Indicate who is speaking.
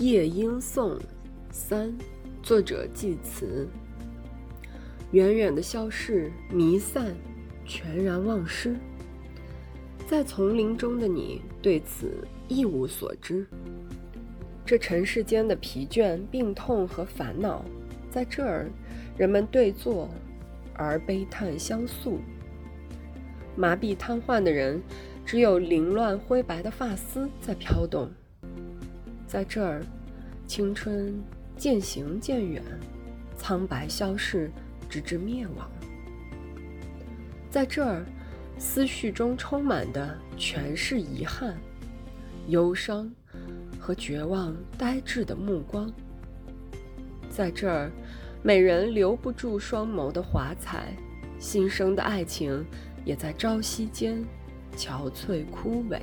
Speaker 1: 夜莺颂三，作者祭词。远远的消逝，弥散，全然忘失。在丛林中的你，对此一无所知。这尘世间的疲倦、病痛和烦恼，在这儿，人们对坐，而悲叹相诉。麻痹瘫痪的人，只有凌乱灰白的发丝在飘动。在这儿，青春渐行渐远，苍白消逝，直至灭亡。在这儿，思绪中充满的全是遗憾、忧伤。和绝望呆滞的目光，在这儿，美人留不住双眸的华彩，新生的爱情也在朝夕间憔悴枯萎。